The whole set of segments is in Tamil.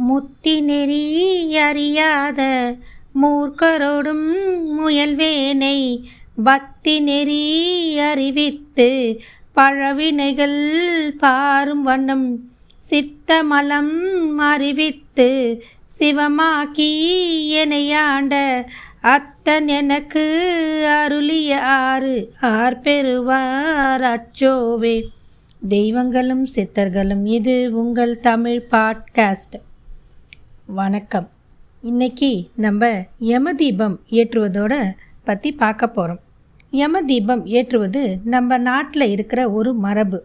முத்தி நெறி அறியாத மூர்க்கரோடும் முயல்வேனை பக்தி நெறி அறிவித்து பழவினைகள் பாரும் வண்ணம் சித்தமலம் அறிவித்து சிவமாக்கி எனையாண்ட அத்தன் எனக்கு அருளிய ஆறு ஆர் பெறுவார் அச்சோவே. தெய்வங்களும் சித்தர்களும் இது உங்கள் தமிழ் பாட்காஸ்ட். வணக்கம். இன்னைக்கு நம்ம யமதீபம் ஏற்றுவதோட பற்றி பார்க்க போகிறோம் யமதீபம் ஏற்றுவது நம்ம நாட்டில் இருக்கிற ஒரு மரபு.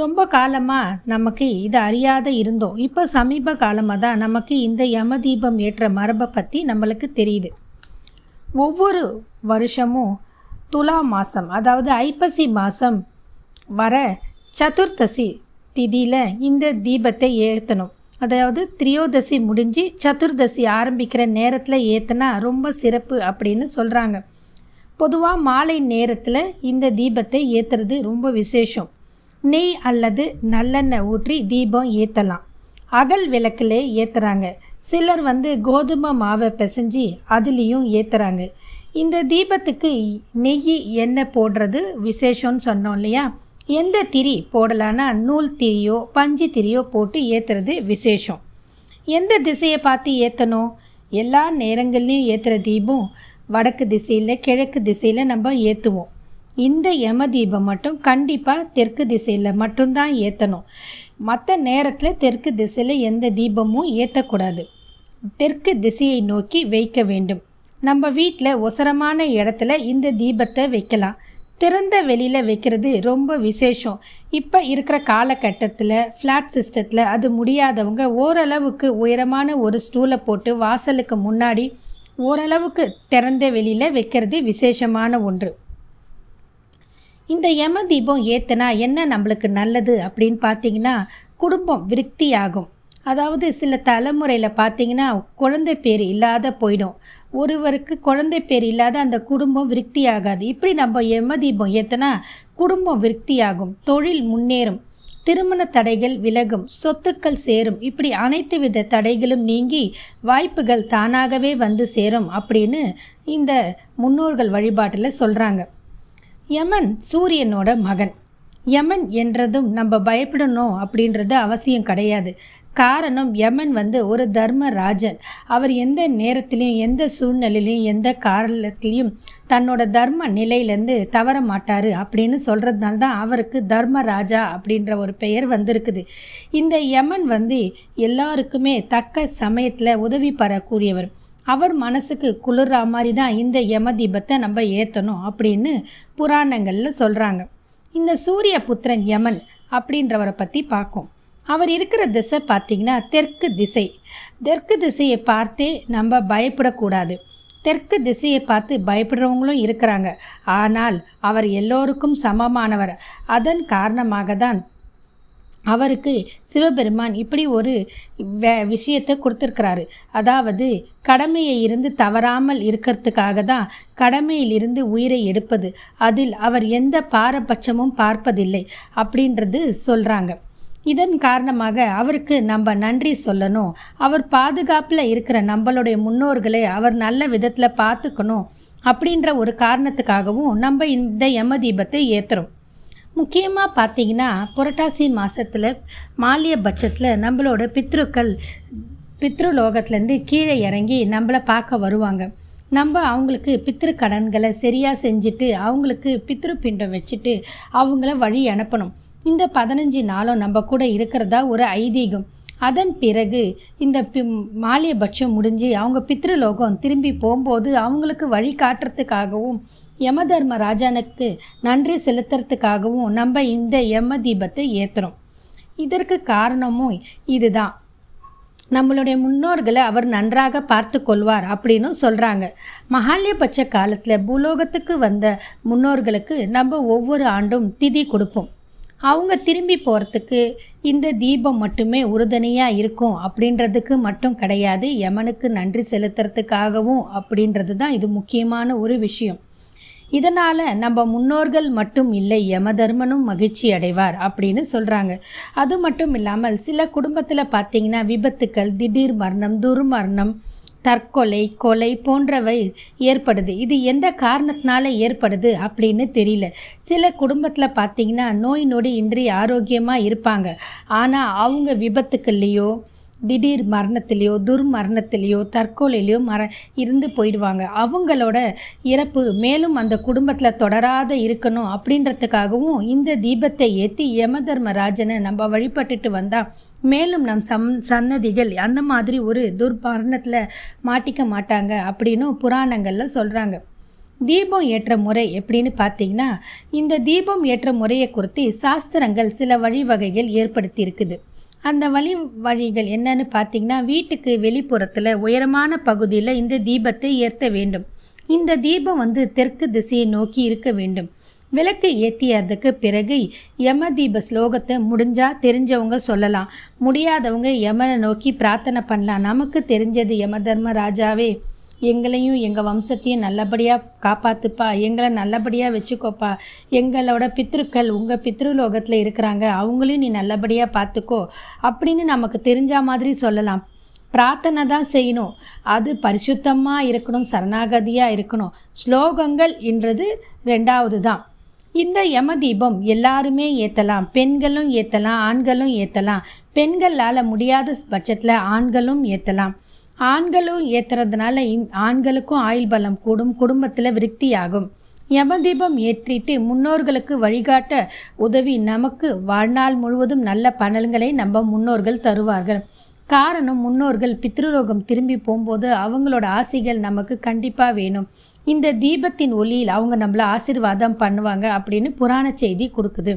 ரொம்ப காலமாக நமக்கு இது அறியாத இருந்தோம். இப்போ சமீப காலமாக தான் நமக்கு இந்த யமதீபம் ஏற்ற மரபை பற்றி நம்மளுக்கு தெரியுது. ஒவ்வொரு வருஷமும் துலா மாதம் அதாவது ஐப்பசி மாதம் வர சதுர்த்தசி திதியில் இந்த தீபத்தை ஏற்றணும் அதாவது திரியோதசி முடிஞ்சு சதுர்தசி ஆரம்பிக்கிற நேரத்தில் ஏற்றினா ரொம்ப சிறப்பு அப்படின்னு சொல்கிறாங்க பொதுவாக மாலை நேரத்தில் இந்த தீபத்தை ஏற்றுறது ரொம்ப விசேஷம். நெய் அல்லது நல்லெண்ணெய் ஊற்றி தீபம் ஏற்றலாம் அகல் விளக்கிலே ஏற்றுறாங்க சிலர் வந்து கோதுமை மாவை பிசைஞ்சு அதுலேயும் ஏற்றுறாங்க இந்த தீபத்துக்கு நெய் எண்ணெய் போடுறது விசேஷம்னு சொன்னோம் இல்லையா? எந்த திரி போடலான்னா நூல் திரியோ பஞ்சு திரியோ போட்டு ஏற்றுறது விசேஷம். எந்த திசையை பார்த்து ஏற்றணும் எல்லா நேரங்கள்லேயும் ஏற்றுற தீபம் வடக்கு திசையில் கிழக்கு திசையில் நம்ம ஏற்றுவோம் இந்த யம தீபம் மட்டும் கண்டிப்பாக தெற்கு திசையில் மட்டும்தான் ஏற்றணும் மற்ற நேரத்தில் தெற்கு திசையில் எந்த தீபமும் ஏற்றக்கூடாது தெற்கு திசையை நோக்கி வைக்க வேண்டும். நம்ம வீட்டில் ஒசரமான இடத்துல இந்த தீபத்தை வைக்கலாம். திறந்த வெளியில் வைக்கிறது ரொம்ப விசேஷம். இப்போ இருக்கிற காலகட்டத்தில் ஃப்ளாட் சிஸ்டத்தில் அது முடியாதவங்க ஓரளவுக்கு உயரமான ஒரு ஸ்டூலை போட்டு வாசலுக்கு முன்னாடி ஓரளவுக்கு திறந்த வெளியில் வைக்கிறது விசேஷமான ஒன்று. இந்த யம தீபம் ஏற்றுனா என்ன நம்மளுக்கு நல்லது அப்படின்னு பார்த்தீங்கன்னா குடும்பம் விருத்தியாகும். அதாவது சில தலைமுறையில் பார்த்தீங்கன்னா குழந்தை பேர் இல்லாத போயிடும். ஒருவருக்கு குழந்தை பேர் இல்லாத அந்த குடும்பம் விருத்தி ஆகாது இப்படி நம்ம எமதீபம் ஏத்தனா ஏற்றினா குடும்பம் விருத்தியாகும். தொழில் முன்னேறும். திருமண தடைகள் விலகும். சொத்துக்கள் சேரும். இப்படி அனைத்து வித தடைகளும் நீங்கி வாய்ப்புகள் தானாகவே வந்து சேரும் அப்படின்னு இந்த முன்னோர்கள் வழிபாட்டில் சொல்கிறாங்க யமன் சூரியனோட மகன். யமன் என்றதும் நம்ம பயப்படணும் அப்படின்றது அவசியம் கிடையாது. காரணம் யமன் வந்து ஒரு தர்மராஜன். அவர் எந்த நேரத்திலையும் எந்த சூழ்நிலையிலையும் எந்த காரணத்திலையும் தன்னோட தர்ம நிலையிலேருந்து தவற மாட்டார் அப்படின்னு சொல்கிறதுனால தான் அவருக்கு தர்மராஜா அப்படின்ற ஒரு பெயர் வந்திருக்குது. இந்த யமன் வந்து எல்லாருக்குமே தக்க சமயத்தில் உதவி பெறக்கூடியவர். அவர் மனசுக்கு குளிர்ற மாதிரி தான் இந்த யம தீபத்தை நம்ம ஏற்றணும் அப்படின்னு புராணங்களில் சொல்கிறாங்க இந்த சூரிய புத்திரன் யமன் அப்படின்றவரை பற்றி பார்க்கும். அவர் இருக்கிற திசை பார்த்திங்கன்னா தெற்கு திசை. தெற்கு திசையை பார்த்தே நம்ம பயப்படக்கூடாது. தெற்கு திசையை பார்த்து பயப்படுறவங்களும் இருக்கிறாங்க. ஆனால் அவர் எல்லோருக்கும் சமமானவர். அதன் காரணமாக தான் அவருக்கு சிவபெருமான் இப்படி ஒரு வே விஷயத்தை கொடுத்துருக்கிறாரு. அதாவது கடமையை இருந்து தவறாமல் இருக்கிறதுக்காக தான் கடமையிலிருந்து உயிரை எடுப்பது. அதில் அவர் எந்த பாரபட்சமும் பார்ப்பதில்லை அப்படின்றது சொல்கிறாங்க இதன் காரணமாக அவருக்கு நம்ம நன்றி சொல்லணும். அவர் பாதுகாப்பில் இருக்கிற நம்மளுடைய முன்னோர்களை அவர் நல்ல விதத்தில் பார்த்துக்கணும் அப்படின்ற ஒரு காரணத்துக்காகவும் நம்ம இந்த யம தீபத்தை ஏற்றுறோம் முக்கியமாக பார்த்தீங்கன்னா புரட்டாசி மாதத்தில் மாலிய பட்சத்தில் நம்மளோட பித்ருக்கள் பித்ருலோகத்துலேருந்து கீழே இறங்கி நம்மளை பார்க்க வருவாங்க. நம்ம அவங்களுக்கு பித்ரு கடன்களை சரியாக செஞ்சுட்டு அவங்களுக்கு பித்ரு பிண்டம் வச்சுட்டு அவங்கள வழி அனுப்பணும். இந்த பதினஞ்சு நாளும் நம்ம கூட இருக்கிறதா ஒரு ஐதீகம். அதன் பிறகு இந்த மாலியபட்சம் முடிஞ்சு அவங்க பித்ருலோகம் திரும்பி போகும்போது அவங்களுக்கு வழி காட்டுறதுக்காகவும் யம தர்ம ராஜானுக்கு நன்றி செலுத்துறதுக்காகவும் நம்ம இந்த யம தீபத்தை ஏற்றுறோம் இதற்கு காரணமும் இதுதான். நம்மளுடைய முன்னோர்களை அவர் நன்றாக பார்த்து கொள்வார் அப்படின்னு சொல்கிறாங்க மகாலயபட்ச காலத்தில் பூலோகத்துக்கு வந்த முன்னோர்களுக்கு நம்ம ஒவ்வொரு ஆண்டும் திதி கொடுப்போம். அவங்க திரும்பி போகிறதுக்கு இந்த தீபம் மட்டுமே உறுதுணையாக இருக்கும் அப்படின்றதுக்கு மட்டும் கிடையாது. யமனுக்கு நன்றி செலுத்துறதுக்காகவும் அப்படின்றது தான் இது முக்கியமான ஒரு விஷயம். இதனால் நம்ம முன்னோர்கள் மட்டும் இல்லை யமதர்மனும் மகிழ்ச்சி அடைவார் அப்படின்னு சொல்கிறாங்க அது மட்டும் இல்லாமல் சில குடும்பத்தில் பார்த்தீங்கன்னா விபத்துக்கள் திடீர் மரணம் துர்மரணம் தற்கொலை கொலை போன்றவை ஏற்படுது. இது எந்த காரணத்தினால ஏற்படுது அப்படின்னு தெரியல. சில குடும்பத்தில் பார்த்தீங்கன்னா நோய் நொடி இன்றி ஆரோக்கியமாக இருப்பாங்க. ஆனால் அவங்க விபத்துக்கள்லேயோ திடீர் மரணத்திலேயோ துர்மரணத்திலேயோ தற்கொலையிலையோ மர இருந்து போயிடுவாங்க. அவங்களோட இறப்பு மேலும் அந்த குடும்பத்தில் தொடராத இருக்கணும் அப்படின்றதுக்காகவும் இந்த தீபத்தை ஏற்றி யமதர்மராஜனை நம்ம வழிபட்டுட்டு வந்தால் மேலும் நம் சம் சன்னதிகள் அந்த மாதிரி ஒரு துர்மரணத்தில் மாட்டிக்க மாட்டாங்க அப்படின்னு புராணங்களில் சொல்கிறாங்க தீபம் ஏற்ற முறை எப்படின்னு பார்த்தீங்கன்னா இந்த தீபம் ஏற்ற முறையை குறித்து சாஸ்திரங்கள் சில வழிவகைகள் ஏற்படுத்தி இருக்குது அந்த வழி வழிகள் என்னன்னு பார்த்தீங்கன்னா வீட்டுக்கு வெளிப்புறத்தில் உயரமான பகுதியில் இந்த தீபத்தை ஏற்ற வேண்டும். இந்த தீபம் வந்து தெற்கு திசையை நோக்கி இருக்க வேண்டும். விளக்கு ஏற்றியதுக்கு பிறகு யம தீப ஸ்லோகத்தை முடிஞ்சால் தெரிஞ்சவங்க சொல்லலாம். முடியாதவங்க யமனை நோக்கி பிரார்த்தனை பண்ணலாம். நமக்கு தெரிஞ்சது யம தர்ம ராஜாவே. எங்களையும் எங்கள் வம்சத்தையும் நல்லபடியாக காப்பாற்றுப்பா எங்களை நல்லபடியாக வச்சுக்கோப்பா. எங்களோட பித்ருக்கள் உங்கள் பித்ருலோகத்தில் இருக்கிறாங்க. அவங்களையும் நீ நல்லபடியாக பார்த்துக்கோ அப்படின்னு நமக்கு தெரிஞ்ச மாதிரி சொல்லலாம். பிரார்த்தனை தான் செய்யணும். அது பரிசுத்தமாக இருக்கணும் சரணாகதியாக இருக்கணும். ஸ்லோகங்கள் என்றது ரெண்டாவது தான் இந்த யம தீபம் எல்லாருமே ஏற்றலாம் பெண்களும் ஏற்றலாம் ஆண்களும் ஏற்றலாம் பெண்களால் முடியாத பட்சத்தில் ஆண்களும் ஏற்றலாம் ஆண்களும் ஏற்றுறதுனால ஆண்களுக்கும் ஆயுள் பலம் கூடும் குடும்பத்தில் விருத்தியாகும். யமதீபம் ஏற்றிட்டு முன்னோர்களுக்கு வழிகாட்ட உதவி நமக்கு வாழ்நாள் முழுவதும் நல்ல பலன்களை நம்ம முன்னோர்கள் தருவார்கள். காரணம் முன்னோர்கள் பித்ருலோகம் திரும்பி போகும்போது அவங்களோட ஆசைகள் நமக்கு கண்டிப்பாக வேணும். இந்த தீபத்தின் ஒளியில் அவங்க நம்மளை ஆசீர்வாதம் பண்ணுவாங்க அப்படின்னு புராண செய்தி கொடுக்குது.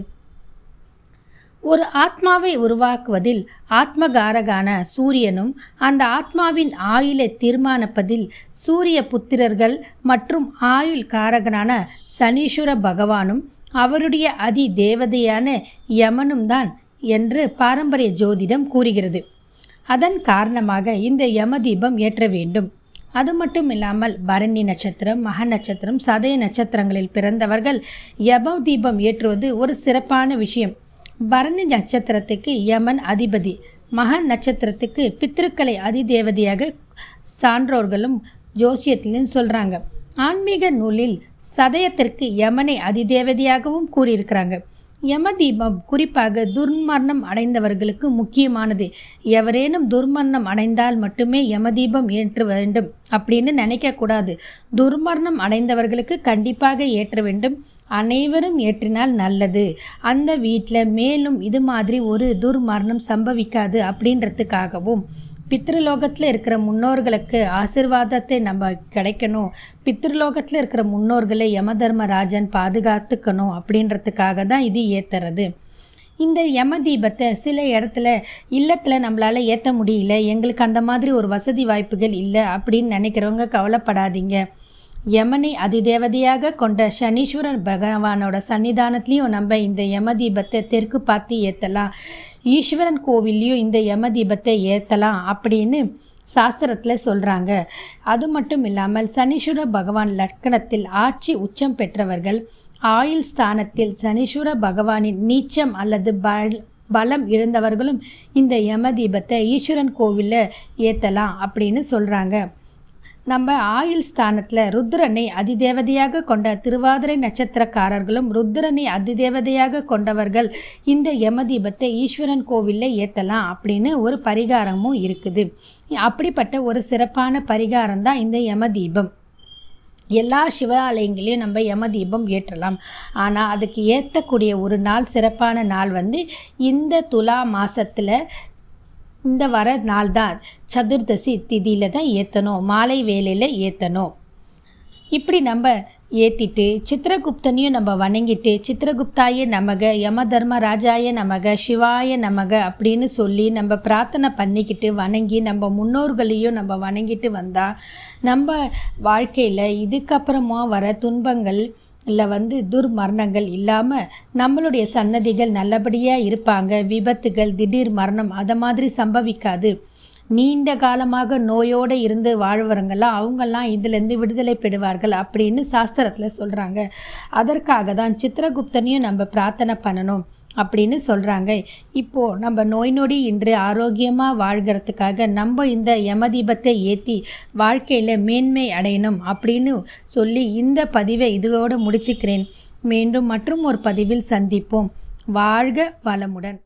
ஒரு ஆத்மாவை உருவாக்குவதில் ஆத்மகாரகான சூரியனும் அந்த ஆத்மாவின் ஆயுளை தீர்மானிப்பதில் சூரிய புத்திரர்கள் மற்றும் ஆயுள் காரகனான சனீஸ்வர பகவானும் அவருடைய அதி தேவதையான யமனும் தான் என்று பாரம்பரிய ஜோதிடம் கூறுகிறது. அதன் காரணமாக இந்த யம தீபம் ஏற்ற வேண்டும். அது மட்டும் இல்லாமல் பரணி நட்சத்திரம் மக நட்சத்திரம் சதய நட்சத்திரங்களில் பிறந்தவர்கள் யம தீபம் ஏற்றுவது ஒரு சிறப்பான விஷயம். பரணி நட்சத்திரத்துக்கு யமன் அதிபதி மக நட்சத்திரத்துக்கு பித்திருக்களை அதிதேவதையாக சான்றோர்களும் ஜோசியத்திலும் சொல்கிறாங்க ஆன்மீக நூலில் சதயத்திற்கு யமனை அதிதேவதையாகவும் கூறியிருக்கிறாங்க. யமதீபம் குறிப்பாக துர்மரணம் அடைந்தவர்களுக்கு முக்கியமானது. எவரேனும் துர்மரணம் அடைந்தால் மட்டுமே யமதீபம் ஏற்ற வேண்டும் அப்படின்னு நினைக்கக்கூடாது துர்மரணம் அடைந்தவர்களுக்கு கண்டிப்பாக ஏற்ற வேண்டும். அனைவரும் ஏற்றினால் நல்லது. அந்த வீட்டில் மேலும் இது மாதிரி ஒரு துர்மரணம் சம்பவிக்காது அப்படின்றதுக்காகவும். பித்ருலோகத்தில் இருக்கிற முன்னோர்களுக்கு ஆசிர்வாதத்தை நம்ம கிடைக்கணும். பித்ருலோகத்தில் இருக்கிற முன்னோர்களை யமதர்மராஜன் பாதுகாத்துக்கணும் அப்படின்றதுக்காக தான் இது ஏற்றுறது இந்த யம தீபத்தை சில இடத்துல இல்லத்தில் நம்மளால் ஏற்ற முடியல எங்களுக்கு அந்த மாதிரி ஒரு வசதி வாய்ப்புகள் இல்லை அப்படின்னு நினைக்கிறவங்க கவலைப்படாதீங்க. யமனை அதிதேவதையாக கொண்ட சனீஸ்வரன் பகவானோட சன்னிதானத்துலேயும் நம்ம இந்த யம தீபத்தை தெற்கு பார்த்து ஏற்றலாம் ஈஸ்வரன் கோவில்லையும் இந்த யம தீபத்தை ஏற்றலாம் அப்படின்னு சாஸ்திரத்தில் சொல்கிறாங்க அது மட்டும் இல்லாமல் சனீஸ்வர பகவான் லக்கணத்தில் ஆட்சி உச்சம் பெற்றவர்கள் ஆயுள் ஸ்தானத்தில் சனீஸ்வர பகவானின் நீச்சம் அல்லது பல் பலம் இழந்தவர்களும் இந்த யம தீபத்தை ஈஸ்வரன் கோவிலில் ஏற்றலாம் அப்படின்னு சொல்கிறாங்க நம்ம ஆயுள் ஸ்தானத்தில் ருத்ரனை அதிதேவதையாக கொண்ட திருவாதிரை நட்சத்திரக்காரர்களும் ருத்ரனை அதிதேவதையாக கொண்டவர்கள் இந்த யமதீபத்தை ஈஸ்வரன் கோவிலில் ஏற்றலாம் அப்படின்னு ஒரு பரிகாரமும் இருக்குது. அப்படிப்பட்ட ஒரு சிறப்பான பரிகாரம் தான் இந்த யமதீபம். எல்லா சிவாலயங்களையும் நம்ம யமதீபம் ஏற்றலாம். ஆனால் அதுக்கு ஏற்றக்கூடிய ஒரு நாள் சிறப்பான நாள் வந்து இந்த துலா மாதத்தில் இந்த வர நாள் தான் சதுர்தசி திதியில் தான் ஏற்றணும் மாலை வேலையில் ஏற்றணும் இப்படி நம்ம ஏற்றிட்டு சித்திரகுப்தனையும் நம்ம வணங்கிட்டு சித்திரகுப்தாய நமக யம தர்ம ராஜாய நமக சிவாய நமக அப்படின்னு சொல்லி நம்ம பிரார்த்தனை பண்ணிக்கிட்டு வணங்கி நம்ம முன்னோர்களையும் நம்ம வணங்கிட்டு வந்தால் நம்ம வாழ்க்கையில் இதுக்கப்புறமா வர துன்பங்கள் இல்லை வந்து துர்மரணங்கள் இல்லாமல் நம்மளுடைய சன்னதிகள் நல்லபடியாக இருப்பாங்க. விபத்துகள் திடீர் மரணம் அதை மாதிரி சம்பவிக்காது. நீண்ட காலமாக நோயோடு இருந்து வாழ்வரங்கள்லாம் அவங்கெல்லாம் இதிலேருந்து விடுதலை பெறுவார்கள் அப்படின்னு சாஸ்திரத்தில் சொல்கிறாங்க அதற்காக தான் சித்திரகுப்தனையும் நம்ம பிரார்த்தனை பண்ணணும் அப்படின்னு சொல்கிறாங்க இப்போது நம்ம நோய் நொடி இன்று ஆரோக்கியமாக வாழ்கிறதுக்காக நம்ம இந்த யமதீபத்தை ஏற்றி வாழ்க்கையில் மேன்மை அடையணும் அப்படின்னு சொல்லி இந்த பதிவை இதோடு முடிச்சுக்கிறேன். மீண்டும் மற்றும் ஒரு பதிவில் சந்திப்போம். வாழ்க வளமுடன்.